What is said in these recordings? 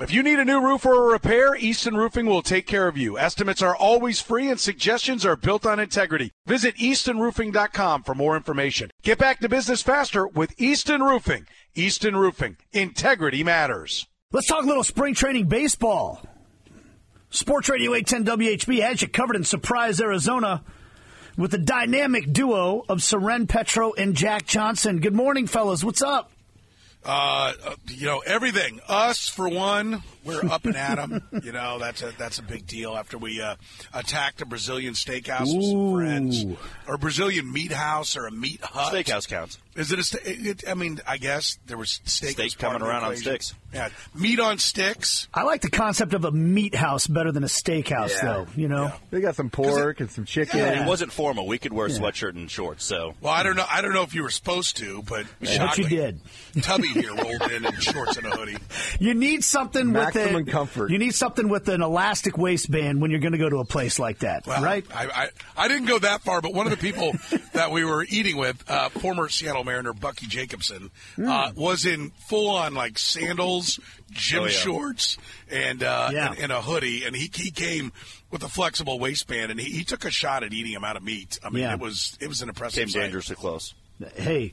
If you need a new roof or a repair, Easton Roofing will take care of you. Estimates are always free and suggestions are built on integrity. Visit eastonroofing.com for more information. Get back to business faster with Easton Roofing. Easton Roofing. Integrity matters. Let's talk a little spring training baseball. Sports Radio 810 WHB has you covered in Surprise, Arizona with the dynamic duo of Soren Petro and Jack Johnson. Good morning, fellas. What's up? Uh, you know everything. Us for one, we're up and at 'em. You know that's a that's a big deal. After we uh, attacked a Brazilian steakhouse with some friends, or Brazilian meat house, or a meat hut. Steakhouse counts. Is it a? Sta- it, I mean, I guess there was steak. Steak was coming of the around on sticks. Yeah, meat on sticks. I like the concept of a meat house better than a steakhouse, Yeah. though. You know, They got some pork and some chicken. Yeah. It wasn't formal. We could wear a sweatshirt and shorts. So Well, I don't know. I don't know if you were supposed to, but but you did. Tubby here rolled in in shorts and a hoodie. You need something Maximum with a, comfort. You need something with an elastic waistband when you're going to go to a place like that, Well, right? I, I, I didn't go that far, but one of the people that we were eating with, uh, former Seattle Mariner Bucky Jacobson, Hmm. uh, was in full on like sandals, gym Oh, yeah. shorts, and, uh, Yeah. and and a hoodie, and he he came with a flexible waistband, and he, he took a shot at eating him out of meat. I mean, Yeah. it was it was an impressive. came sight. dangerously close. hey.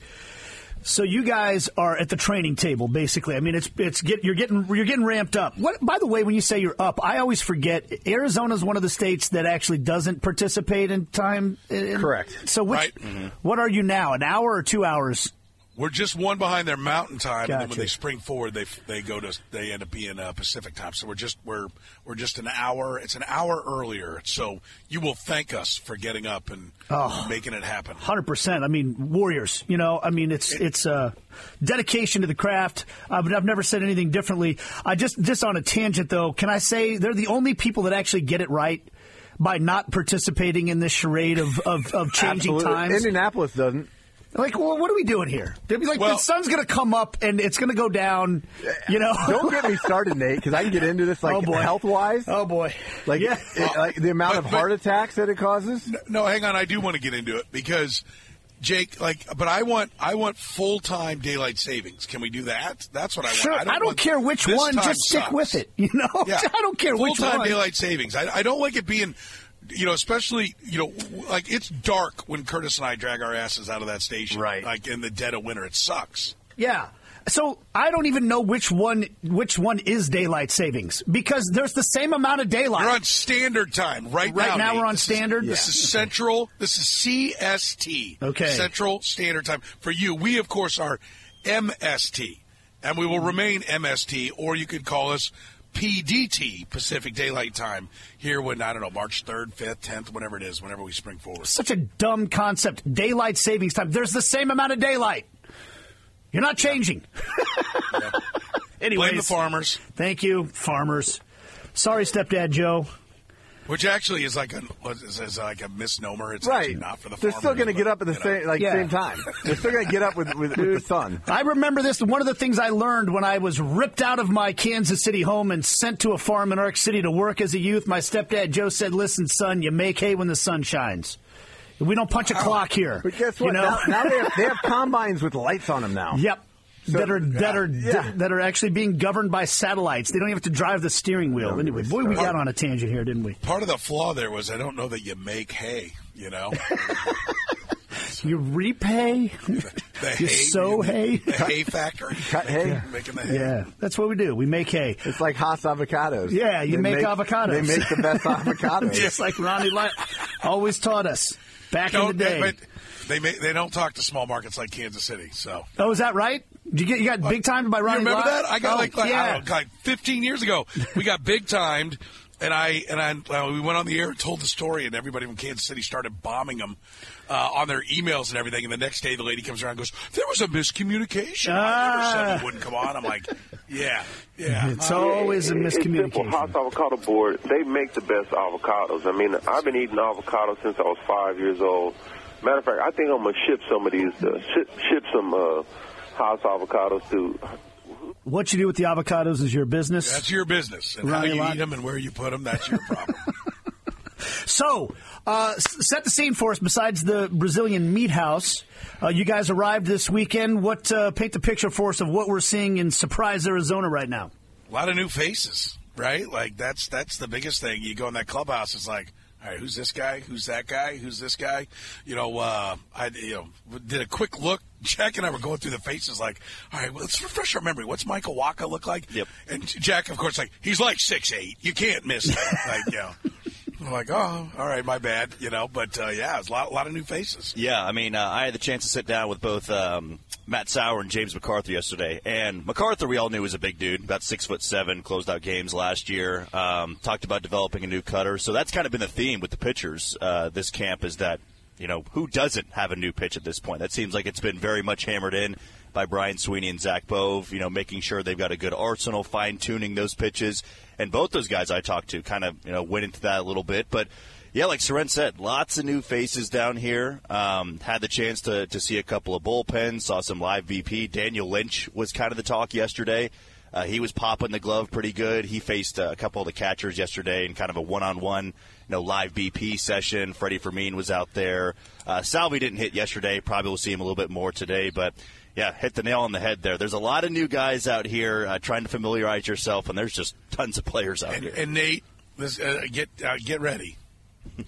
So you guys are at the training table, basically. I mean, it's it's get you're getting you're getting ramped up. What? By the way, when you say you're up, I always forget Arizona is one of the states that actually doesn't participate in time. in- Correct. So, which, Right. Mm-hmm. what are you now? An hour or two hours? We're just one behind their mountain time, and then when they spring forward, they they go to they end up being uh, Pacific time. So we're just we're we're just an hour. It's an hour earlier. So you will thank us for getting up and Oh. making it happen. Hundred percent. I mean, warriors. You know, I mean, it's it's uh, dedication to the craft. I've, I've never said anything differently. I just just on a tangent though. Can I say they're the only people that actually get it right by not participating in this charade of of, of changing Absolutely. times? Indianapolis doesn't. Like, well, what are we doing here? They'd be like, Well- the sun's going to come up and it's going to go down. You know, Don't get me started, Nate, because I can get into this like Oh, boy. health wise. oh boy, Like, yeah. it- like the amount But- of but- heart attacks that it causes. No, hang on. I do want to get into it because Jake, like, but I want I want full time daylight savings. Can we do that? That's what I Sure, want. I don't, want- care which one. Just stick sucks. with it. You know, Yeah. I don't care which Full-time one. daylight savings. I, I don't like it being, you know, especially you know, like it's dark when Curtis and I drag our asses out of that station, Right. Like in the dead of winter, it sucks. Yeah. So I don't even know which one which one is daylight savings because there's the same amount of daylight. We're on standard time right, Right now. now Nate. we're on This is- standard? this is central. This is CST. Okay. Central Standard Time. For you, we of course are MST, and we will mm-hmm. remain MST, or you could call us PDT, Pacific Daylight Time. Here when I don't know March third, fifth, tenth, whatever it is, whenever we spring forward. Such a dumb concept. Daylight savings time. There's the same amount of daylight. You're not changing. Anyways, Blame the farmers, thank you, farmers. Sorry, stepdad Joe. Which actually is like a what is, is like a misnomer. It's Right. actually not for the They're farmers. still going to get up at the you know. same like Yeah. same time. They're still going to get up with, with, with the sun. I remember this. One of the things I learned when I was ripped out of my Kansas City home and sent to a farm in Ark City to work as a youth, my stepdad Joe said, "Listen, son, you make hay when the sun shines. We don't punch a clock here." But guess what? You know? now, now they, have, they have combines with lights on them now. Yep. That are that are yeah. that are actually being governed by satellites. They don't even have to drive the steering wheel. Anyway, boy, we got on a tangent here, didn't we? Part of the flaw there was I don't know that you make hay. You know, You repay. the You hay, sow hay. the hay factory, Cut hay. making the hay. Yeah, that's what we do. We make hay. It's like Haas avocados. Yeah, you They make avocados. They make the best avocados. Just like Ronnie Lott always taught us back in the Don't, day. but they may, they don't talk to small markets like Kansas City. So oh, is that right? Did you get you got big timed by you Ronnie remember Lott? that? I got Oh, like, like, I yeah. don't know, like 15 years ago. We got big timed, and I and I uh, we went on the air and told the story, and everybody from Kansas City started bombing them uh, on their emails and everything. And the next day, the lady comes around and goes, "There was a miscommunication. I never said Ah. it wouldn't come on." I'm like, "Yeah, yeah." It's always a It's simple. miscommunication. Haas Avocado Board, they make the best avocados. I mean, I've been eating avocado since I was five years old. Matter of fact, I think I'm gonna ship some of these, uh, ship, ship some uh, Haas avocados to. What you do with the avocados is your business. That's your business, and Ronnie how you Lott. eat them and where you put them. That's your problem. So, uh, set the scene for us. Besides the Brazilian meat house, uh, you guys arrived this weekend. What uh, paint the picture for us of what we're seeing in Surprise, Arizona right now? a lot of new faces, right? Like that's that's the biggest thing. You go in that clubhouse, it's like, all right, who's this guy? Who's that guy? Who's this guy? You know, uh, I you know did a quick look. Jack and I were going through the faces, like, all right, well, let's refresh our memory. What's Michael Wacha look like? Yep. And Jack, of course, like he's like six eight. You can't miss that. like, you know. I'm like, oh, all right, my bad, you know. But uh, yeah, it's a lot, lot of new faces. Yeah, I mean, uh, I had the chance to sit down with both um, Matt Sauer and James MacArthur yesterday. And MacArthur, we all knew was a big dude, about six foot seven, closed out games last year. Um, talked about developing a new cutter, so that's kind of been the theme with the pitchers uh, this camp is that you know who doesn't have a new pitch at this point. That seems like it's been very much hammered in by Brian Sweeney and Zach Bove. You know, making sure they've got a good arsenal, fine tuning those pitches. And both those guys I talked to kind of you know went into that a little bit, but yeah, like Soren said, lots of new faces down here. Um, had the chance to, to see a couple of bullpens, saw some live BP. Daniel Lynch was kind of the talk yesterday. Uh, he was popping the glove pretty good. He faced uh, a couple of the catchers yesterday in kind of a one-on-one, you know, live BP session. Freddie Fermin was out there. Uh, Salvy didn't hit yesterday. Probably will see him a little bit more today, but yeah, hit the nail on the head there. There's a lot of new guys out here uh, trying to familiarize yourself, and there's just tons of players out And, here. and Nate, this, uh, get uh, get ready.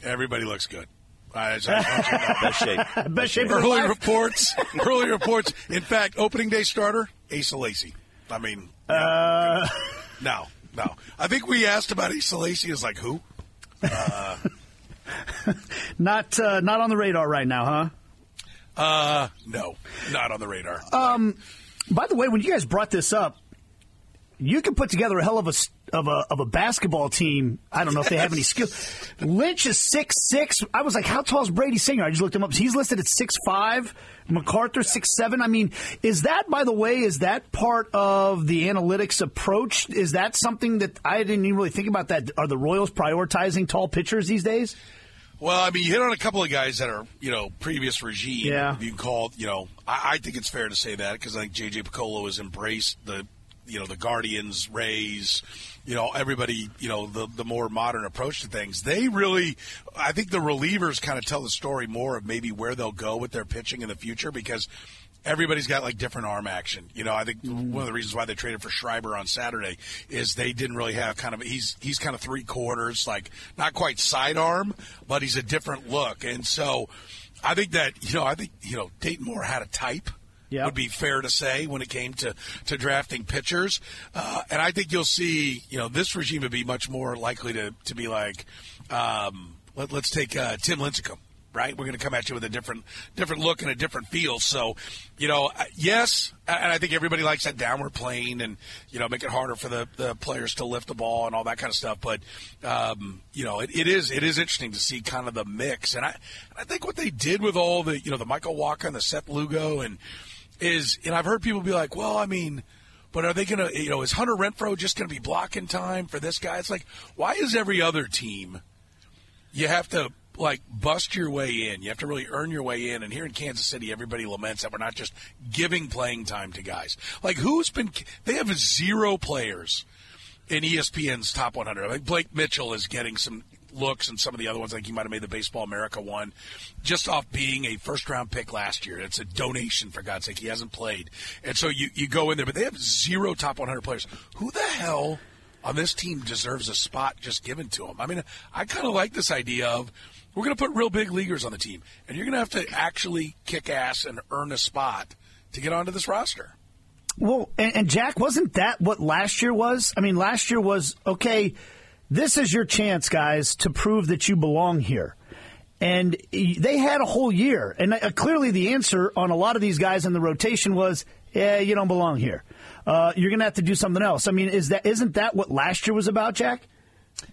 Everybody looks good. I just- I just want you to know. Best shape. Best shape early reports. early reports. In fact, opening day starter Asa Lacy. I mean, Uh, no, no. I think we asked about Asa Lacy. Is like who? not uh, not on the radar right now, huh? Uh, no, not on the radar. Um, by the way, when you guys brought this up, you can put together a hell of a of a of a basketball team. I don't know if they have any skill. Lynch is six six. I was like, how tall is Brady Singer? I just looked him up. He's listed at six five. MacArthur six seven. I mean, is that by the way? Is that part of the analytics approach? Is that something that I didn't even really think about? That are the Royals prioritizing tall pitchers these days? Well, I mean, you hit on a couple of guys that are, you know, previous regime. Yeah. You can call, you know, I, I think it's fair to say that because I think J.J. Piccolo has embraced the, you know, the Guardians, Rays, you know, everybody, you know, the, the more modern approach to things. They really, I think the relievers kind of tell the story more of maybe where they'll go with their pitching in the future because everybody's got like different arm action. You know, I think one of the reasons why they traded for Schreiber on Saturday is they didn't really have kind of he's he's kind of three quarters, like not quite sidearm, but he's a different look. And so I think that, you know, I think, you know, Dayton Moore had a type. Yep. Would be fair to say when it came to, to drafting pitchers. Uh, and I think you'll see, you know, this regime would be much more likely to, to be like, um, let, us take uh, Tim Lincecum right? We're going to come at you with a different different look and a different feel. So, you know, yes, and I think everybody likes that downward plane and you know make it harder for the, the players to lift the ball and all that kind of stuff. But um, you know, it, it is it is interesting to see kind of the mix, and I I think what they did with all the you know the Michael Wacha and the Seth Lugo and is and I've heard people be like, well, I mean. But are they going to, you know, is Hunter Renfroe just going to be blocking time for this guy? It's like, why is every other team you have to like bust your way in. You have to really earn your way in. And here in Kansas City, everybody laments that we're not just giving playing time to guys. Like who's been? They have zero players in ESPN's top 100. I think Blake Mitchell is getting some looks, and some of the other ones, I think he might have made the Baseball America one, just off being a first round pick last year. It's a donation for God's sake. He hasn't played, and so you you go in there, but they have zero top 100 players. Who the hell? On this team deserves a spot just given to them. I mean, I kind of like this idea of we're going to put real big leaguers on the team, and you're going to have to actually kick ass and earn a spot to get onto this roster. Well, and, and Jack, wasn't that what last year was? I mean, last year was okay. This is your chance, guys, to prove that you belong here. And they had a whole year, and uh, clearly the answer on a lot of these guys in the rotation was, "Yeah, you don't belong here. Uh, you're going to have to do something else." I mean, is that isn't that what last year was about, Jack?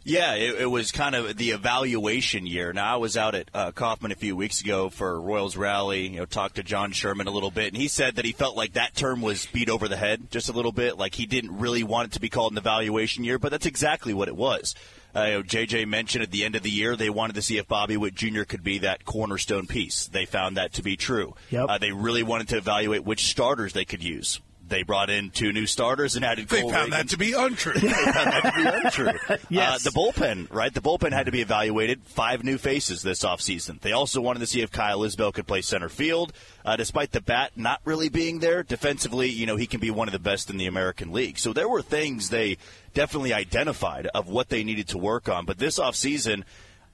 Yeah, it, it was kind of the evaluation year. Now, I was out at uh, Kauffman a few weeks ago for Royals Rally. You know, talked to John Sherman a little bit, and he said that he felt like that term was beat over the head just a little bit. Like he didn't really want it to be called an evaluation year, but that's exactly what it was. Uh, you know, JJ mentioned at the end of the year they wanted to see if Bobby Witt Jr. could be that cornerstone piece. They found that to be true. Yep. Uh, they really wanted to evaluate which starters they could use. They brought in two new starters and added. They Cole found Reagan. that to be untrue. found that to be untrue. Yes. Uh, the bullpen, right? The bullpen had to be evaluated. Five new faces this offseason. They also wanted to see if Kyle Isbel could play center field. Uh, despite the bat not really being there, defensively, you know, he can be one of the best in the American League. So there were things they definitely identified of what they needed to work on. But this offseason,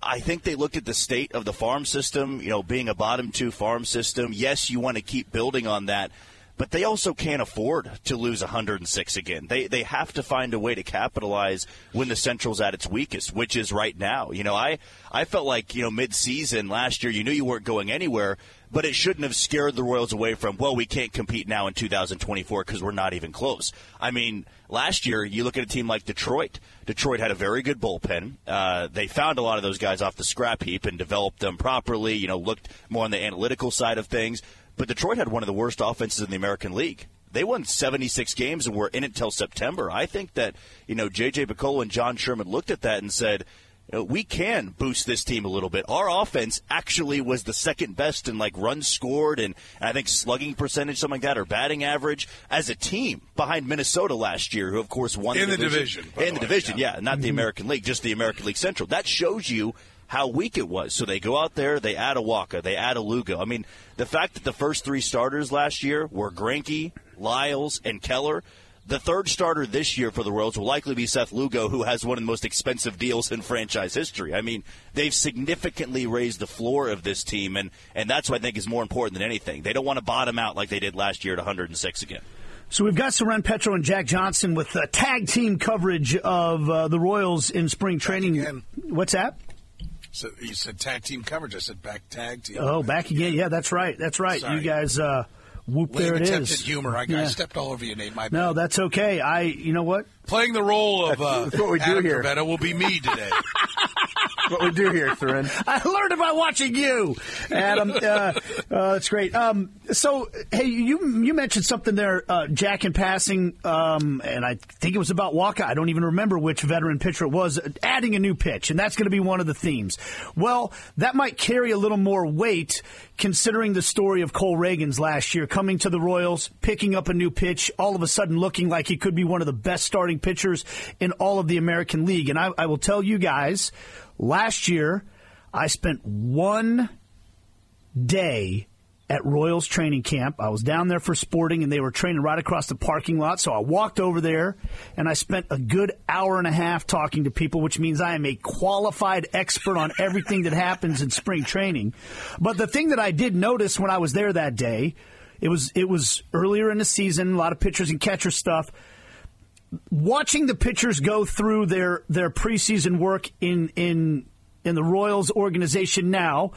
I think they looked at the state of the farm system, you know, being a bottom two farm system. Yes, you want to keep building on that but they also can't afford to lose 106 again. They they have to find a way to capitalize when the Central's at its weakest, which is right now. You know, I I felt like you know mid-season last year, you knew you weren't going anywhere, but it shouldn't have scared the Royals away from well, we can't compete now in 2024 because we're not even close. I mean, last year you look at a team like Detroit. Detroit had a very good bullpen. Uh, they found a lot of those guys off the scrap heap and developed them properly. You know, looked more on the analytical side of things. But Detroit had one of the worst offenses in the American League. They won 76 games and were in it till September. I think that, you know, J.J. Piccolo and John Sherman looked at that and said, you know, we can boost this team a little bit. Our offense actually was the second best in like runs scored and, and I think slugging percentage, something like that, or batting average as a team behind Minnesota last year, who of course won In the division. division, In the the division, yeah. yeah, not the mm-hmm. American League, just the American League Central. That shows you how weak it was. So they go out there, they add a Wacha, they add a Lugo. I mean, the fact that the first three starters last year were Greinke, Lyles, and Keller. The third starter this year for the Royals will likely be Seth Lugo, who has one of the most expensive deals in franchise history. I mean, they've significantly raised the floor of this team, and, and that's what I think is more important than anything. They don't want to bottom out like they did last year at 106 again. So we've got Soren Petro and Jack Johnson with uh, tag team coverage of uh, the Royals in spring training. again. What's that? So you said tag team coverage. I said back tag team. Oh, back again. Yeah, that's right. That's right. Sorry. You guys, uh, whoop, Lame there it attempted is. humor. I, I stepped all over you, Nate. My No, bad. that's okay. I, you know what? Playing the role of uh, what we do Adam here. Gravetta will be me today. What we do here, Soren. I learned about watching you, Adam. uh, uh, that's great. Um, so, hey, you you mentioned something there, uh, Jack, in passing, um, and I think it was about Wacha. I don't even remember which veteran pitcher it was. Adding a new pitch, and that's going to be one of the themes. Well, that might carry a little more weight considering the story of Cole Ragans' last year, coming to the Royals, picking up a new pitch, all of a sudden looking like he could be one of the best starting pitchers in all of the American League. And I, I will tell you guys, last year, I spent one day at Royals training camp. I was down there for sporting, and they were training right across the parking lot. So I walked over there, and I spent a good hour and a half talking to people, which means I am a qualified expert on everything that happens in spring training. But the thing that I did notice when I was there that day, it was it was earlier in the season, a lot of pitchers and catcher stuff watching the pitchers go through their their preseason work in in in the Royals organization now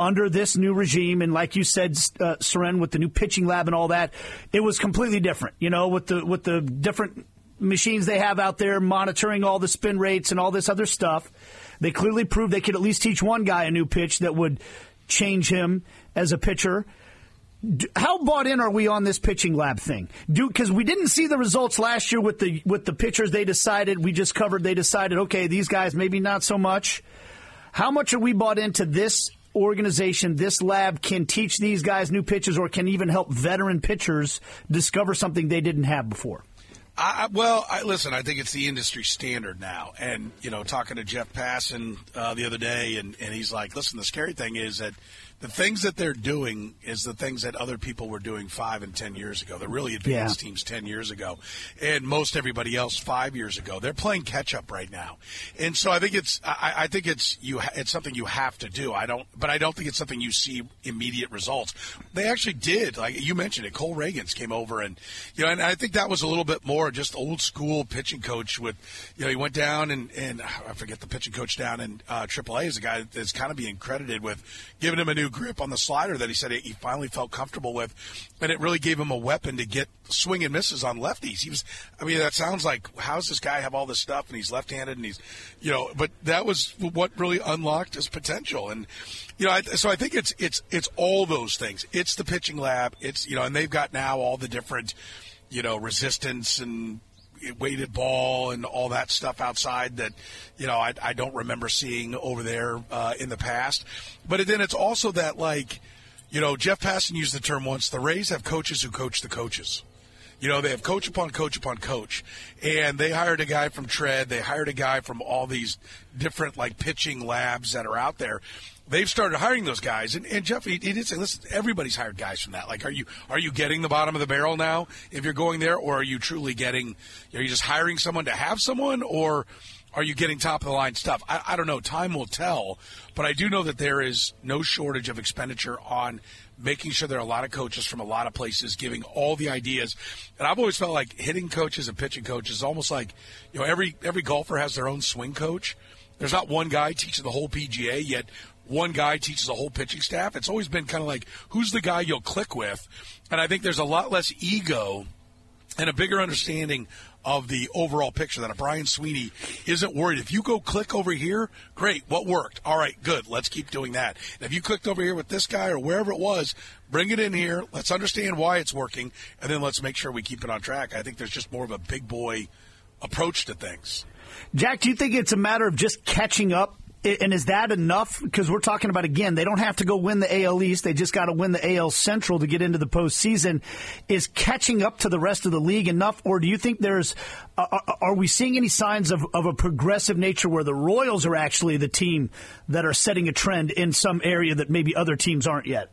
under this new regime and like you said uh, Soren with the new pitching lab and all that it was completely different you know with the with the different machines they have out there monitoring all the spin rates and all this other stuff they clearly proved they could at least teach one guy a new pitch that would change him as a pitcher how bought in are we on this pitching lab thing? Do because we didn't see the results last year with the with the pitchers. They decided we just covered. They decided okay, these guys maybe not so much. How much are we bought into this organization? This lab can teach these guys new pitches, or can even help veteran pitchers discover something they didn't have before. I, well, I, listen, I think it's the industry standard now. And, you know, talking to Jeff Passan uh, the other day, and, and he's like, listen, the scary thing is that the things that they're doing is the things that other people were doing five and ten years ago. They're really advanced Yeah. teams ten years ago, and most everybody else five years ago. They're playing catch up right now, and so I think it's I, I think it's you it's something you have to do. I don't, but I don't think it's something you see immediate results. They actually did, like you mentioned it. Cole Ragans came over, and you know, and I think that was a little bit more just old school pitching coach. With you know, he went down and and I forget the pitching coach down in uh, AAA is a guy that's kind of being credited with giving him a new grip on the slider that he said he finally felt comfortable with, and it really gave him a weapon to get swing and misses on lefties. He was, I mean, that sounds like how's this guy have all this stuff and he's left-handed and he's, you know, but that was what really unlocked his potential. And you know, I, so I think it's it's it's all those things. It's the pitching lab. It's you know, and they've got now all the different, you know, resistance and weighted ball and all that stuff outside that you know I, I don't remember seeing over there uh, in the past. But then it's also that like you know Jeff Passan used the term once. The Rays have coaches who coach the coaches. You know, they have coach upon coach upon coach, and they hired a guy from Tread. They hired a guy from all these different like pitching labs that are out there. They've started hiring those guys, and, and Jeff, he, he did say, "Listen, everybody's hired guys from that. Like, are you are you getting the bottom of the barrel now if you're going there, or are you truly getting? Are you just hiring someone to have someone, or are you getting top of the line stuff? I, I don't know. Time will tell, but I do know that there is no shortage of expenditure on making sure there are a lot of coaches from a lot of places giving all the ideas. And I've always felt like hitting coaches and pitching coaches is almost like, you know, every every golfer has their own swing coach. There's not one guy teaching the whole PGA, yet one guy teaches a whole pitching staff. It's always been kind of like who's the guy you'll click with. And I think there's a lot less ego and a bigger understanding of the overall picture that a Brian Sweeney isn't worried. If you go click over here, great, what worked? All right, good, let's keep doing that. And if you clicked over here with this guy or wherever it was, bring it in here. Let's understand why it's working, and then let's make sure we keep it on track. I think there's just more of a big boy approach to things. Jack, do you think it's a matter of just catching up and is that enough? Because we're talking about again, they don't have to go win the AL East; they just got to win the AL Central to get into the postseason. Is catching up to the rest of the league enough, or do you think there's? Are we seeing any signs of, of a progressive nature where the Royals are actually the team that are setting a trend in some area that maybe other teams aren't yet?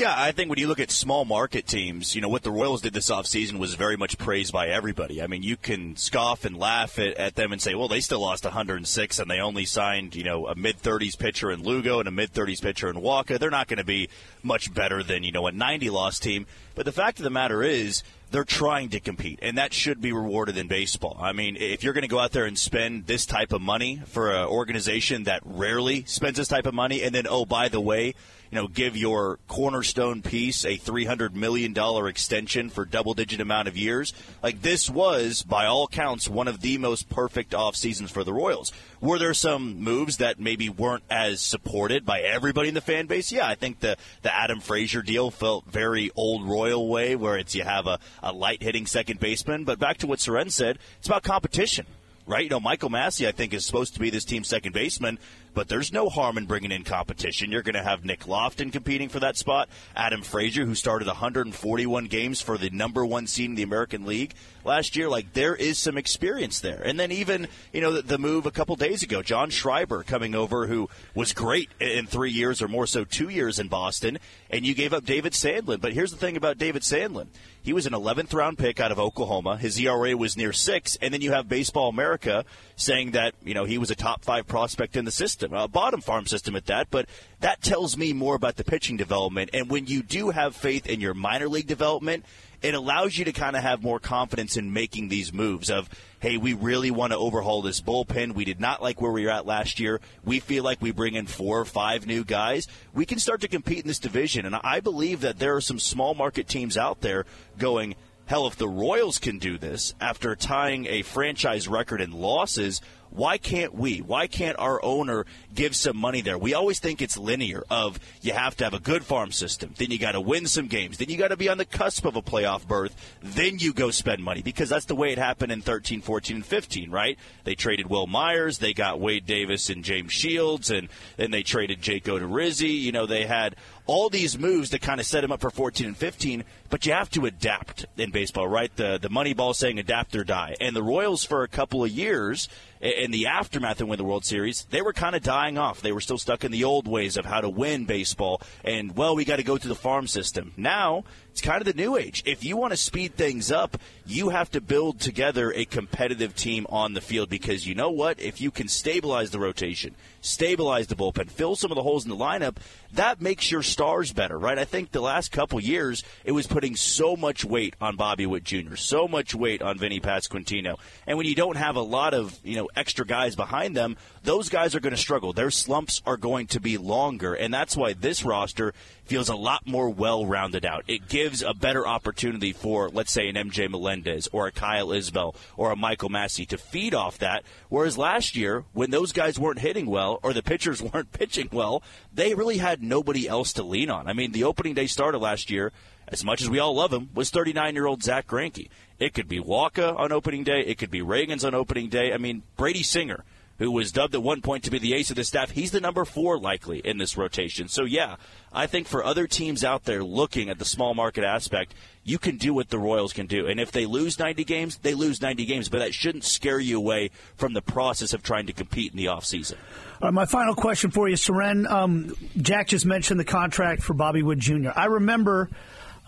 Yeah, I think when you look at small market teams, you know, what the Royals did this offseason was very much praised by everybody. I mean, you can scoff and laugh at, at them and say, well, they still lost 106 and they only signed, you know, a mid 30s pitcher in Lugo and a mid 30s pitcher in Wacha. They're not going to be much better than, you know, a 90 loss team. But the fact of the matter is, they're trying to compete, and that should be rewarded in baseball. I mean, if you're going to go out there and spend this type of money for an organization that rarely spends this type of money, and then, oh, by the way, you know, give your cornerstone piece a $300 million extension for double digit amount of years. Like this was, by all counts, one of the most perfect off seasons for the Royals. Were there some moves that maybe weren't as supported by everybody in the fan base? Yeah, I think the, the Adam Frazier deal felt very old Royal way, where it's you have a, a light hitting second baseman. But back to what Soren said, it's about competition right? You know, Michael Massey, I think, is supposed to be this team's second baseman, but there's no harm in bringing in competition. You're going to have Nick Loftin competing for that spot, Adam Frazier, who started 141 games for the number one seed in the American League last year. Like, there is some experience there. And then even, you know, the, the move a couple days ago, John Schreiber coming over, who was great in three years or more so two years in Boston, and you gave up David Sandlin. But here's the thing about David Sandlin. He was an 11th round pick out of Oklahoma. His ERA was near six, and then you have Baseball America saying that you know he was a top five prospect in the system, a bottom farm system at that. But that tells me more about the pitching development. And when you do have faith in your minor league development, it allows you to kind of have more confidence in making these moves of, hey, we really want to overhaul this bullpen. We did not like where we were at last year. We feel like we bring in four or five new guys. We can start to compete in this division. And I believe that there are some small market teams out there going, hell, if the Royals can do this after tying a franchise record in losses, why can't we? Why can't our owner give some money there? We always think it's linear of you have to have a good farm system, then you got to win some games, then you got to be on the cusp of a playoff berth, then you go spend money because that's the way it happened in 13, 14, and 15, right? They traded Wil Myers, they got Wade Davis and James Shields, and then they traded Jake Odorizzi. You know, they had all these moves that kind of set him up for 14 and 15, but you have to adapt in baseball, right? The the money ball saying adapt or die. And the Royals for a couple of years in the aftermath of win the World Series, they were kind of dying off. They were still stuck in the old ways of how to win baseball. And, well, we got to go to the farm system. Now, it's kind of the new age. If you want to speed things up, you have to build together a competitive team on the field because you know what? If you can stabilize the rotation, stabilize the bullpen, fill some of the holes in the lineup, that makes your stars better, right? I think the last couple years, it was putting so much weight on Bobby Witt Jr., so much weight on Vinny Pasquantino. And when you don't have a lot of, you know, extra guys behind them, those guys are going to struggle. Their slumps are going to be longer. And that's why this roster feels a lot more well rounded out. It gives a better opportunity for, let's say, an MJ Melendez or a Kyle Isbel or a Michael Massey to feed off that. Whereas last year, when those guys weren't hitting well or the pitchers weren't pitching well, they really had nobody else to lean on. I mean, the opening day starter last year, as much as we all love him, was 39 year old Zach Greinke. It could be Wacha on opening day. It could be Ragans on opening day. I mean, Brady Singer who was dubbed at one point to be the ace of the staff. He's the number four likely in this rotation. So, yeah, I think for other teams out there looking at the small market aspect, you can do what the Royals can do. And if they lose 90 games, they lose 90 games. But that shouldn't scare you away from the process of trying to compete in the offseason. All right, my final question for you, Soren. Um, Jack just mentioned the contract for Bobby Witt Jr. I remember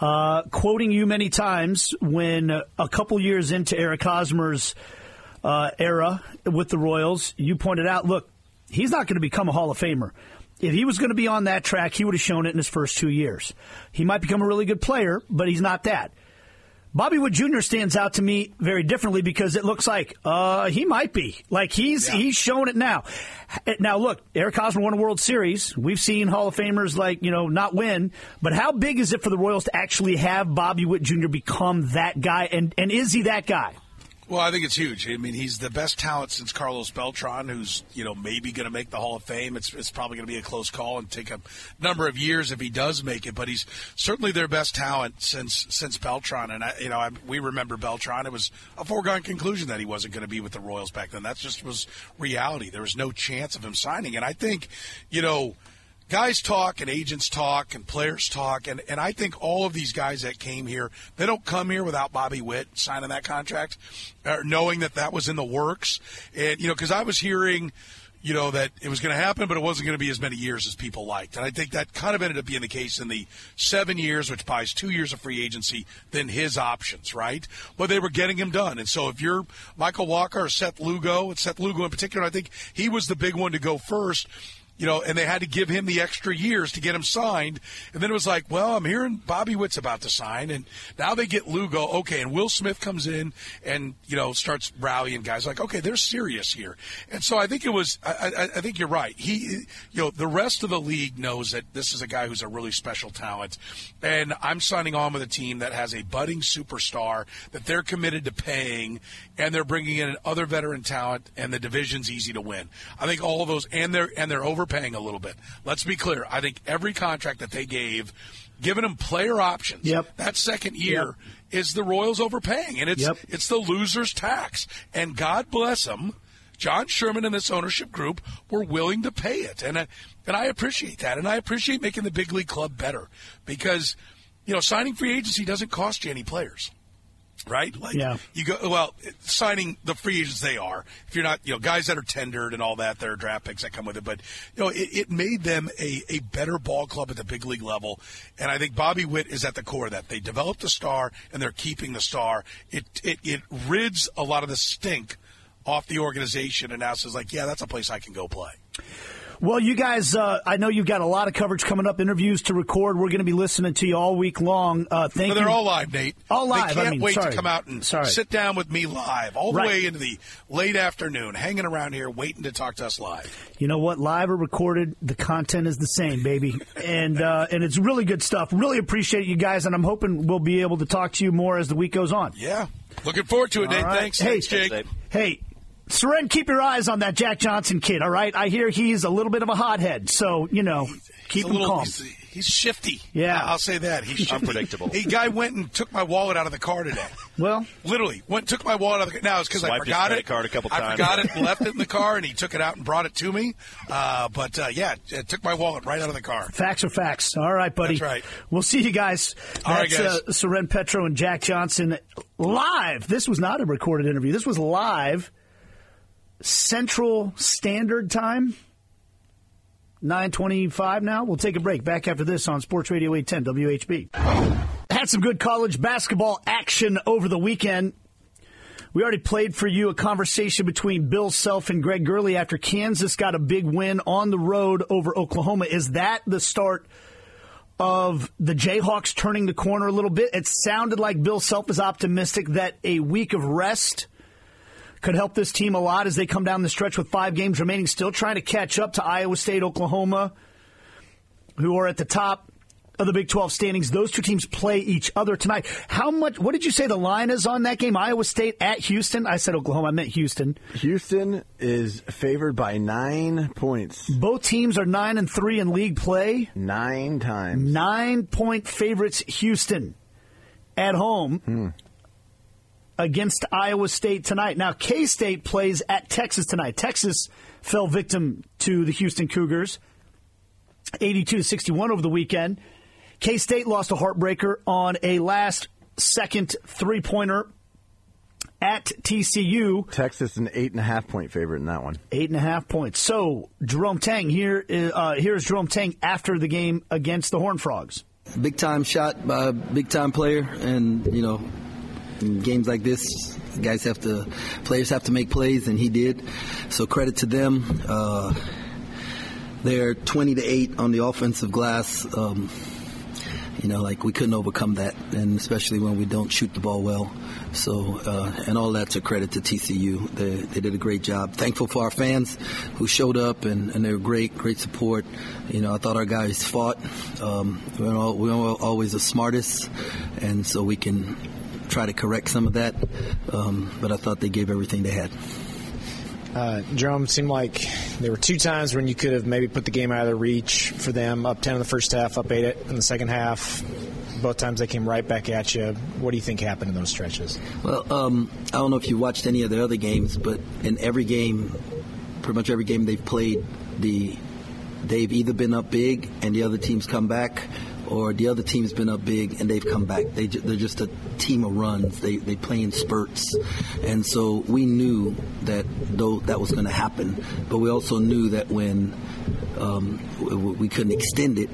uh, quoting you many times when a couple years into Eric Hosmer's uh, era with the Royals, you pointed out, look, he's not going to become a Hall of Famer. If he was going to be on that track, he would have shown it in his first two years. He might become a really good player, but he's not that. Bobby Witt Jr. stands out to me very differently because it looks like uh, he might be. Like he's yeah. he's showing it now. Now look, Eric Hosmer won a World Series. We've seen Hall of Famers like you know not win, but how big is it for the Royals to actually have Bobby Witt Jr. become that guy? And and is he that guy? Well, I think it's huge. I mean, he's the best talent since Carlos Beltran, who's you know maybe going to make the Hall of Fame. It's, it's probably going to be a close call and take a number of years if he does make it. But he's certainly their best talent since since Beltran. And I, you know, I, we remember Beltran. It was a foregone conclusion that he wasn't going to be with the Royals back then. That just was reality. There was no chance of him signing. And I think, you know guys talk and agents talk and players talk and, and I think all of these guys that came here they don't come here without Bobby Witt signing that contract or knowing that that was in the works. And you know because I was hearing you know that it was going to happen but it wasn't going to be as many years as people liked. And I think that kind of ended up being the case in the seven years which buys two years of free agency than his options right? But they were getting him done. And so if you're Michael Wacha or Seth Lugo and Seth Lugo in particular I think he was the big one to go first you know, and they had to give him the extra years to get him signed. And then it was like, well, I'm hearing Bobby Witt's about to sign, and now they get Lugo. Okay, and Will Smith comes in and you know starts rallying guys like, okay, they're serious here. And so I think it was. I, I, I think you're right. He, you know, the rest of the league knows that this is a guy who's a really special talent, and I'm signing on with a team that has a budding superstar that they're committed to paying, and they're bringing in other veteran talent, and the division's easy to win. I think all of those, and they're and they're over overpaying a little bit. Let's be clear. I think every contract that they gave, giving them player options, yep. that second year yep. is the Royals overpaying, and it's yep. it's the loser's tax. And God bless them. John Sherman and this ownership group were willing to pay it, and I, and I appreciate that, and I appreciate making the big league club better because, you know, signing free agency doesn't cost you any players right? Like yeah. you go well signing the free agents they are. If you're not, you know, guys that are tendered and all that, there are draft picks that come with it. But you know, it, it, made them a, a better ball club at the big league level. And I think Bobby Witt is at the core of that. They developed a star and they're keeping the star. It it, it rids a lot of the stink off the organization and now says like, yeah, that's a place I can go play. Well, you guys, uh, I know you've got a lot of coverage coming up, interviews to record. We're going to be listening to you all week long. Uh, thank well, they're you. all live, Nate. All live. They can't I mean, wait sorry. to come out and sorry. sit down with me live, all the right. way into the late afternoon, hanging around here, waiting to talk to us live. You know what? Live or recorded, the content is the same, baby, and uh, and it's really good stuff. Really appreciate you guys, and I'm hoping we'll be able to talk to you more as the week goes on. Yeah, looking forward to it, Nate. Right. Thanks, hey, Thanks, Jake. Hey, Soren, keep your eyes on that Jack Johnson kid, all right? I hear he's a little bit of a hothead, so, you know, keep him little, calm. He's, he's, shifty. Yeah. I'll say that. He's unpredictable. A guy went and took my wallet out of the car today. Well, literally went took my wallet out of the car. Now it's because I forgot it. Card a couple times. I forgot it, left it in the car, and he took it out and brought it to me. Uh, but uh, yeah, it took my wallet right out of the car. Facts are facts. All right, buddy. That's right. We'll see you guys. All right, That's guys. Uh, Soren Petro and Jack Johnson live. This was not a recorded interview. This was live. Central Standard Time. 925 now. We'll take a break. Back after this on Sports Radio 810 WHB. Had some good college basketball action over the weekend. We already played for you a conversation between Bill Self and Greg Gurley after Kansas got a big win on the road over Oklahoma. Is that the start of the Jayhawks turning the corner a little bit? It sounded like Bill Self is optimistic that a week of rest could help this team a lot as they come down the stretch with five games remaining, still trying to catch up to Iowa State, Oklahoma, who are at the top of the Big 12 standings. Those two teams play each other tonight. How much, what did you say the line is on that game? Iowa State at Houston? I said Oklahoma, I meant Houston. Houston is favored by nine points. Both teams are nine and three in league play. Nine times. Nine point favorites, Houston at home. Hmm. Against Iowa State tonight. Now, K State plays at Texas tonight. Texas fell victim to the Houston Cougars, 82 to 61 over the weekend. K State lost a heartbreaker on a last second three pointer at TCU. Texas an eight and a half point favorite in that one. Eight and a half points. So Jerome Tang here. Uh, here is Jerome Tang after the game against the Horn Frogs. Big time shot by a big time player, and you know, in games like this, guys have to, players have to make plays, and he did. So credit to them. Uh, they're 20 to eight on the offensive glass. Um, you know, like we couldn't overcome that, and especially when we don't shoot the ball well. So, uh, and all that's a credit to TCU. They, they did a great job. Thankful for our fans who showed up, and, and they were great, great support. You know, I thought our guys fought. Um, we we're, all, we we're always the smartest, and so we can try to correct some of that. Um, but I thought they gave everything they had. Uh, Jerome, seemed like there were two times when you could have maybe put the game out of their reach for them. Up 10 in the first half, up 8 in the second half. Both times they came right back at you. What do you think happened in those stretches? Well, um, I don't know if you watched any of the other games, but in every game, pretty much every game they've played, the they've either been up big and the other teams come back, or the other team's been up big and they've come back. They, they're just a team of runs. They, they play in spurts. And so we knew that though that was going to happen, but we also knew that when um, we couldn't extend it,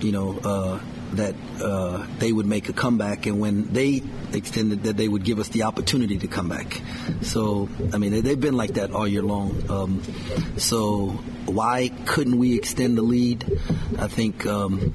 you know, uh, that uh, they would make a comeback, and when they extended, that they would give us the opportunity to come back. So, I mean, they've been like that all year long. Um, so, why couldn't we extend the lead? I think. Um,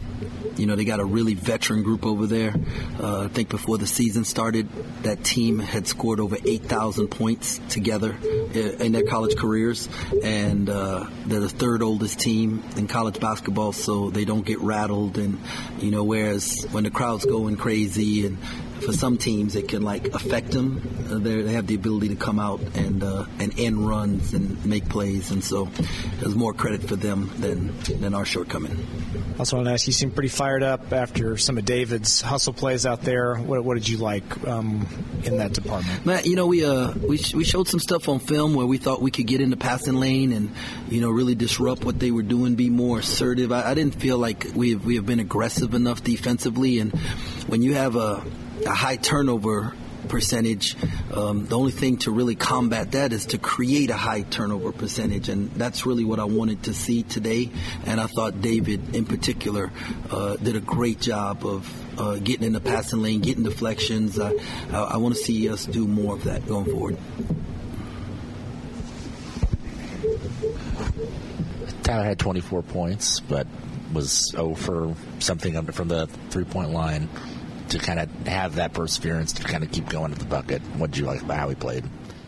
you know, they got a really veteran group over there. Uh, I think before the season started, that team had scored over 8,000 points together in their college careers. And uh, they're the third oldest team in college basketball, so they don't get rattled. And, you know, whereas when the crowd's going crazy and for some teams it can like affect them. Uh, they have the ability to come out and uh, and end runs and make plays, and so there's more credit for them than than our shortcoming. Also, want to ask you seem pretty fired up after some of David's hustle plays out there. What, what did you like um, in that department? Matt, you know we uh we we showed some stuff on film where we thought we could get in the passing lane and you know really disrupt what they were doing, be more assertive. I, I didn't feel like we have, we have been aggressive enough defensively, and when you have a a high turnover percentage. Um, the only thing to really combat that is to create a high turnover percentage, and that's really what I wanted to see today. And I thought David, in particular, uh, did a great job of uh, getting in the passing lane, getting deflections. Uh, I, I want to see us do more of that going forward. Tyler had 24 points, but was 0 for something from the three point line to kind of have that perseverance to kind of keep going at the bucket? What did you like about how he played?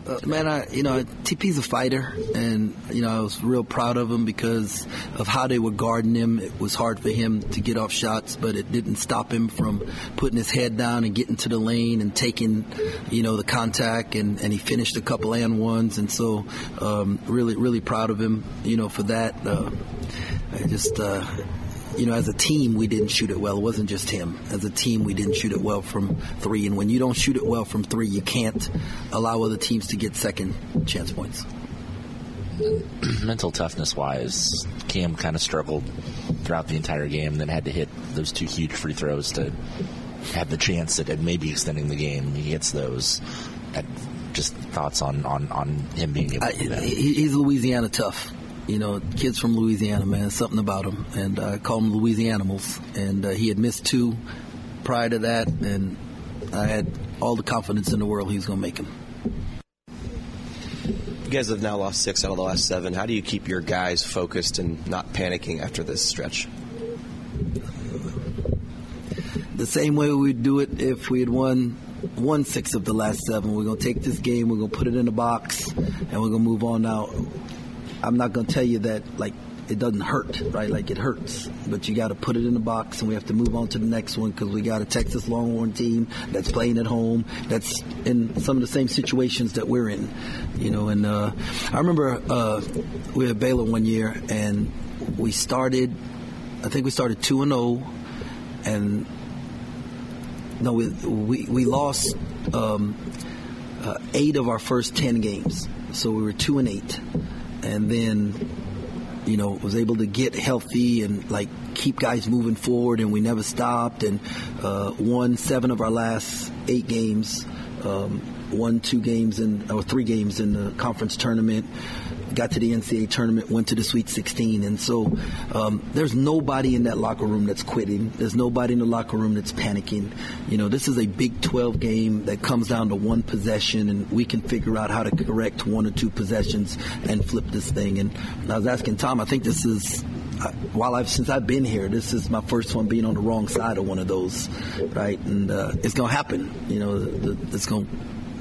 Uh, man, I you know TP's a fighter, and you know I was real proud of him because of how they were guarding him. It was hard for him to get off shots, but it didn't stop him from putting his head down and getting to the lane and taking, you know, the contact. And, and he finished a couple and ones, and so um, really really proud of him, you know, for that. Uh, I just. Uh, you know, as a team, we didn't shoot it well. It wasn't just him. As a team, we didn't shoot it well from three. And when you don't shoot it well from three, you can't allow other teams to get second chance points. Mental toughness wise, Cam kind of struggled throughout the entire game, and then had to hit those two huge free throws to have the chance at maybe extending the game. He hits those. Just thoughts on, on, on him being able to do that. He's Louisiana tough you know, kids from Louisiana, man, something about them. And I call them Louisianimals. And uh, he had missed two prior to that, and I had all the confidence in the world he was going to make them. You guys have now lost six out of the last seven. How do you keep your guys focused and not panicking after this stretch? The same way we'd do it if we had won one six of the last seven. We're going to take this game, we're going to put it in a box, and we're going to move on now. I'm not going to tell you that like it doesn't hurt, right? Like it hurts, but you got to put it in the box, and we have to move on to the next one because we got a Texas Longhorn team that's playing at home, that's in some of the same situations that we're in, you know. And uh, I remember uh, we at Baylor one year, and we started, I think we started two and zero, oh, and no, we we, we lost um, uh, eight of our first ten games, so we were two and eight, and then you know was able to get healthy and like keep guys moving forward, and we never stopped, and uh, won seven of our last eight games. Um, won two games in or three games in the conference tournament got to the NCAA tournament, went to the Sweet 16, and so um, there's nobody in that locker room that's quitting. There's nobody in the locker room that's panicking. You know, this is a Big 12 game that comes down to one possession, and we can figure out how to correct one or two possessions and flip this thing. And I was asking Tom, I think this is while I've since I've been here, this is my first one being on the wrong side of one of those, right? And uh, it's gonna happen. You know, it's gonna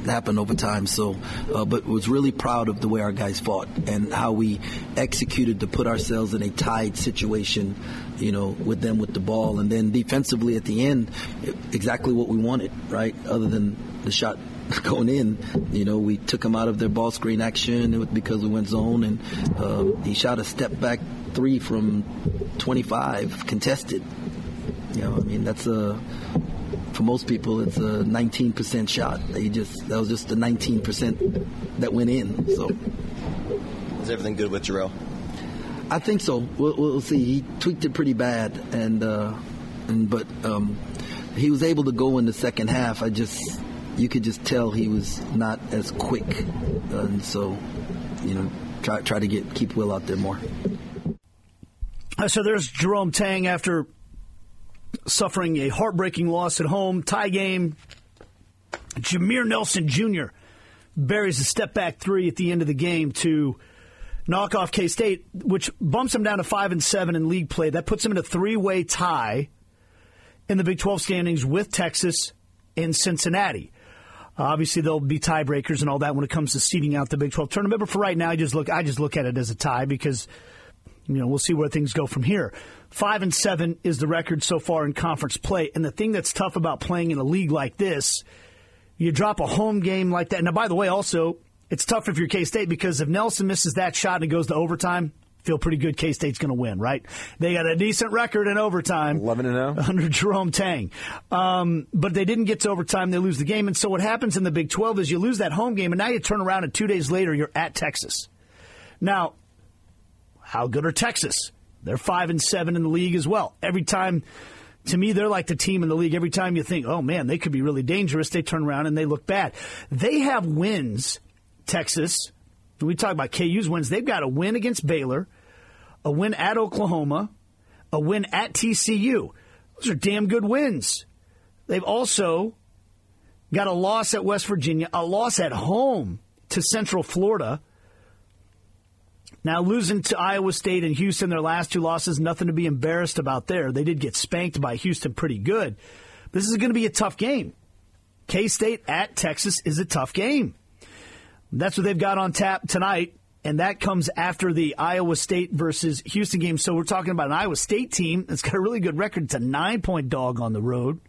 happen over time. So, uh, but was really proud of the way our guys fought and how we executed to put ourselves in a tied situation, you know, with them with the ball, and then defensively at the end, exactly what we wanted, right? Other than the shot going in, you know, we took him out of their ball screen action because we went zone, and uh, he shot a step back three from 25 contested. You know, I mean, that's a for most people, it's a 19% shot. They just that was just the 19% that went in. So, is everything good with Jarrell? I think so. We'll, we'll see. He tweaked it pretty bad, and uh, and but um, he was able to go in the second half. I just you could just tell he was not as quick, and so you know try try to get keep Will out there more. Uh, so there's Jerome Tang after suffering a heartbreaking loss at home, tie game. Jameer Nelson Jr. buries a step back three at the end of the game to knock off K State, which bumps him down to five and seven in league play. That puts him in a three way tie in the Big 12 standings with Texas and Cincinnati. obviously, there'll be tiebreakers and all that when it comes to seeding out the Big 12 tournament. But for right now, I just look I just look at it as a tie because you know we'll see where things go from here. Five and seven is the record so far in conference play. And the thing that's tough about playing in a league like this, you drop a home game like that. Now, by the way, also, it's tough if you're K State because if Nelson misses that shot and it goes to overtime, feel pretty good K State's going to win, right? They got a decent record in overtime. 11 and 0. Under Jerome Tang. Um, but they didn't get to overtime. They lose the game. And so what happens in the Big 12 is you lose that home game, and now you turn around and two days later you're at Texas. Now, how good are Texas? They're five and seven in the league as well. Every time, to me, they're like the team in the league. Every time you think, oh man, they could be really dangerous, they turn around and they look bad. They have wins, Texas. We talk about KU's wins. They've got a win against Baylor, a win at Oklahoma, a win at TCU. Those are damn good wins. They've also got a loss at West Virginia, a loss at home to Central Florida now, losing to Iowa State and Houston, their last two losses, nothing to be embarrassed about there. They did get spanked by Houston pretty good. This is going to be a tough game. K State at Texas is a tough game. That's what they've got on tap tonight, and that comes after the Iowa State versus Houston game. So we're talking about an Iowa State team that's got a really good record. It's a nine point dog on the road.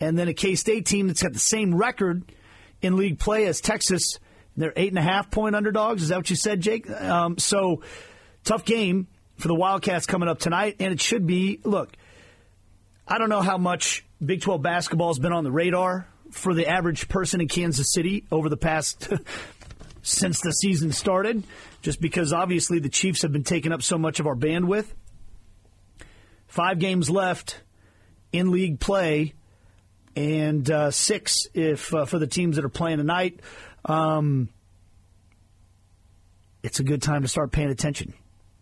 And then a K State team that's got the same record in league play as Texas they're eight and a half point underdogs. Is that what you said, Jake? Um, so tough game for the Wildcats coming up tonight, and it should be. Look, I don't know how much Big 12 basketball has been on the radar for the average person in Kansas City over the past since the season started, just because obviously the Chiefs have been taking up so much of our bandwidth. Five games left in league play, and uh, six if uh, for the teams that are playing tonight. Um, it's a good time to start paying attention.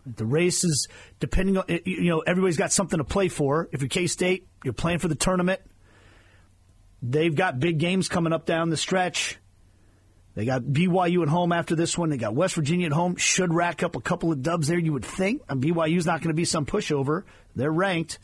The race is depending on you know everybody's got something to play for. If you're K State, you're playing for the tournament. They've got big games coming up down the stretch. They got BYU at home after this one. They got West Virginia at home. Should rack up a couple of dubs there, you would think. And BYU's not going to be some pushover. They're ranked.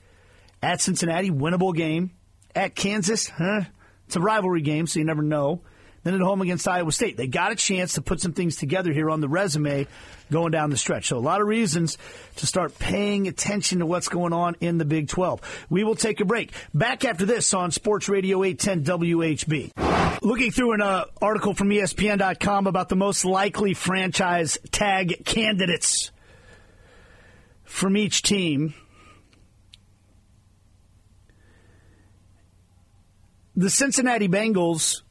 At Cincinnati, winnable game. At Kansas, huh? It's a rivalry game, so you never know. Then at home against Iowa State. They got a chance to put some things together here on the resume going down the stretch. So a lot of reasons to start paying attention to what's going on in the Big 12. We will take a break. Back after this on Sports Radio 810 WHB. Looking through an uh, article from ESPN.com about the most likely franchise tag candidates from each team. The Cincinnati Bengals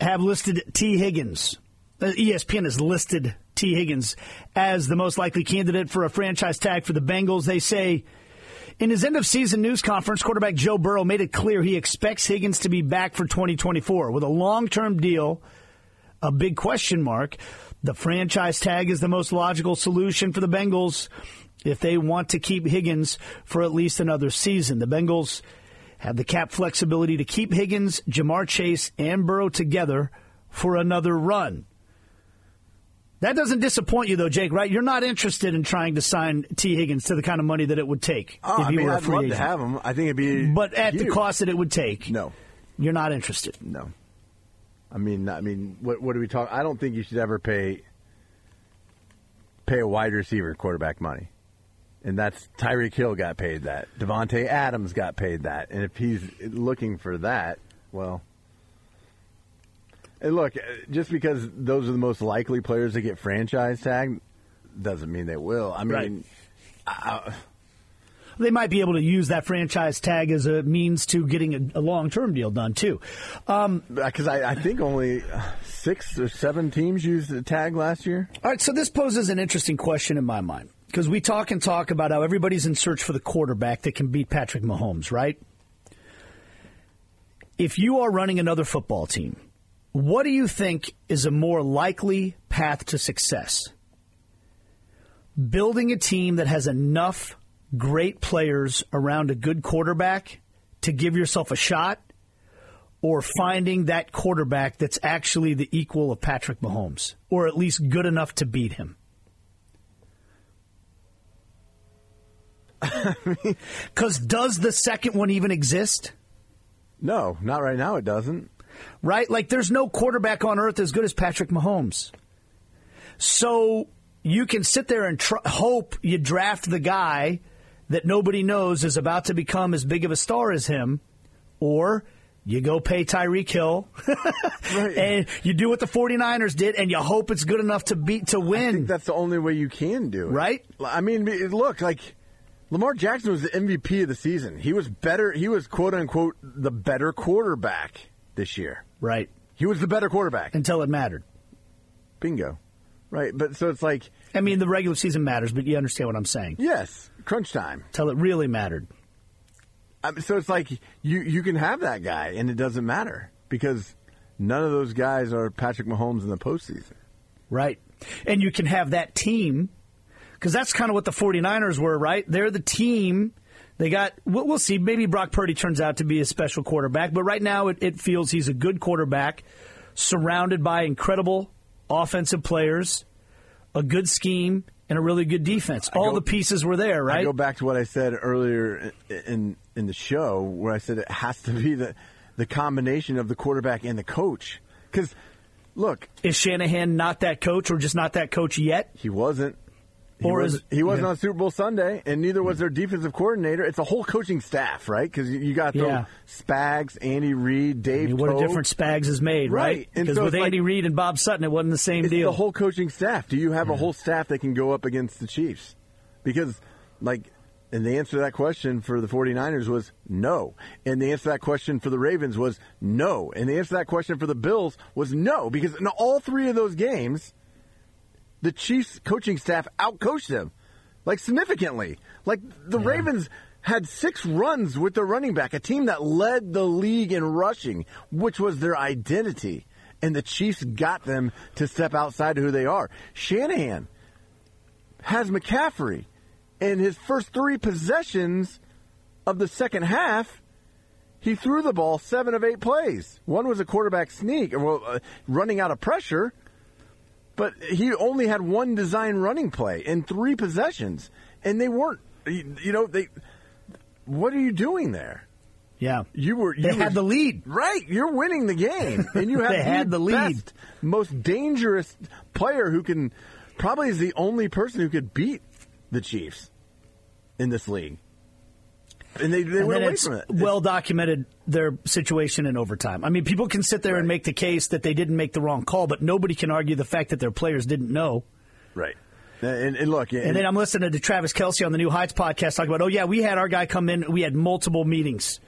have listed Tee Higgins. Uh, ESPN has listed Tee Higgins as the most likely candidate for a franchise tag for the Bengals. They say in his end of season news conference, quarterback Joe Burrow made it clear he expects Higgins to be back for 2024 with a long term deal, a big question mark. The franchise tag is the most logical solution for the Bengals if they want to keep Higgins for at least another season. The Bengals have the cap flexibility to keep Higgins, Ja'Marr Chase, and Burrow together for another run. That doesn't disappoint you, though, Jake, right? You're not interested in trying to sign Tee Higgins to the kind of money that it would take Oh, if I you mean, were a I'd love agent. to have him. I think it'd be. But at the cost that it would take, No, you're not interested. no. I mean, I mean, what what do we talk? I don't think you should ever pay pay a wide receiver quarterback money, and that's Tyreek Hill got paid that. Davante Adams got paid that, and if he's looking for that, well. And look, uh, just because those are the most likely players to get franchise tagged, doesn't mean they will. I mean, Right. They might be able to use that franchise tag as a means to getting a, a long term deal done, too. Um, because I, I think only uh, six or seven teams used the tag last year. All right, so this poses an interesting question in my mind because we talk and talk about how everybody's in search for the quarterback that can beat Patrick Mahomes, right? If you are running another football team, what do you think is a more likely path to success? Building a team that has enough great players around a good quarterback to give yourself a shot, or finding that quarterback that's actually the equal of Patrick Mahomes, or at least good enough to beat him. Because does the second one even exist? No, not right now. It doesn't. Right? Like, there's no quarterback on earth as good as Patrick Mahomes. So you can sit there and tr- hope you draft the guy that nobody knows is about to become as big of a star as him, or you go pay Tyreek Hill and you do what the 49ers did and you hope it's good enough to beat to win. I think that's the only way you can do it. Right? I mean, look, like Lamar Jackson was the MVP of the season. He was better. He was quote unquote the better quarterback this year. Right. He was the better quarterback until it mattered. Bingo. Right. But so it's like, I mean, the regular season matters, but you understand what I'm saying. yes, crunch time. Till it really mattered. So it's like you you can have that guy and it doesn't matter because none of those guys are Patrick Mahomes in the postseason. Right. And you can have that team because that's kind of what the 49ers were, right? They're the team. They got, we'll, we'll see. Maybe Brock Purdy turns out to be a special quarterback, but right now it, it feels he's a good quarterback surrounded by incredible offensive players, a good scheme, and a really good defense. All go- the pieces were there, right? I go back to what I said earlier in in, in the show, where I said it has to be the the combination of the quarterback and the coach. Because look, is Shanahan not that coach, or just not that coach yet? He wasn't. He Or was is- he wasn't yeah. on Super Bowl Sunday, and neither was their defensive coordinator. It's a whole coaching staff, right? Because you, got those Yeah. Spags, Andy Reid, Dave. I mean, what a difference Spags has made, right? Right. Because so with it's like- Andy Reid and Bob Sutton, it wasn't the same It's deal. the whole coaching staff. Do you have a whole staff that can go up against the Chiefs? Because, like, and the answer to that question for the 49ers was no. And the answer to that question for the Ravens was no. And the answer to that question for the Bills was no. Because in all three of those games, the Chiefs coaching staff outcoached them, like, significantly. Like, the Ravens had six runs with their running back, a team that led the league in rushing, which was their identity. And the Chiefs got them to step outside of who they are. Shanahan has McCaffrey in his first three possessions of the second half. He threw the ball seven of eight plays. One was a quarterback sneak, well, uh, running out of pressure, but he only had one design running play in three possessions, and they weren't. You know they. What are you doing there? yeah. You were. You They were- had the lead. Right, you're winning the game, and you have They had the lead. best, most dangerous player who can probably is the only person who could beat the Chiefs in this league, and they they And went away from it. well documented their situation in overtime. I mean, people can sit there and make the case that they didn't make the wrong call, but nobody can argue the fact that their players didn't know. Right. And, and look, And then I'm listening to Travis Kelce on the New Heights podcast talk about, oh yeah, we had our guy come in. We had multiple meetings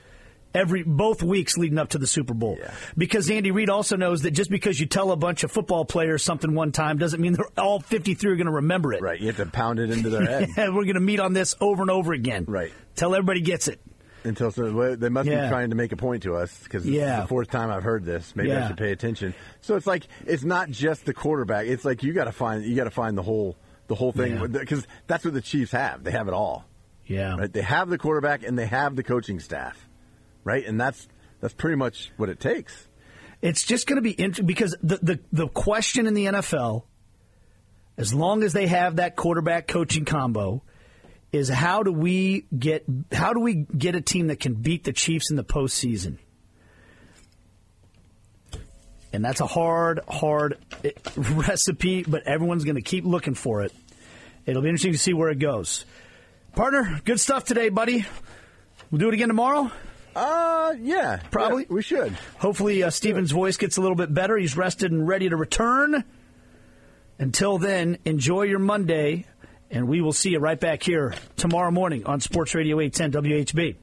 every both weeks leading up to the Super Bowl. Because Andy Reid also knows that just because you tell a bunch of football players something one time doesn't mean they're all 53 are going to remember it. Right. You have to pound it into their head. We're going to meet on this over and over again. Right. Till everybody gets it. Until so, well, they must Yeah. be trying to make a point to us because Yeah. it's the fourth time I've heard this. Maybe I should pay attention. So it's like it's not just the quarterback. It's like you got to find you got to find the whole the whole thing Yeah. because that's what the Chiefs have. They have it all. Yeah. Right. They have the quarterback and they have the coaching staff. Right. And that's that's pretty much what it takes. It's just going to be interesting because the, the the question in the NFL, as long as they have that quarterback coaching combo, is how do we get how do we get a team that can beat the Chiefs in the postseason? And that's a hard, hard eh, recipe, but everyone's going to keep looking for it. It'll be interesting to see where it goes. Partner, good stuff today, buddy. We'll do it again tomorrow. Uh, yeah, probably we should. Hopefully, uh, Steven's voice gets a little bit better. He's rested and ready to return. Until then, enjoy your Monday, and we will see you right back here tomorrow morning on Sports Radio 810 WHB.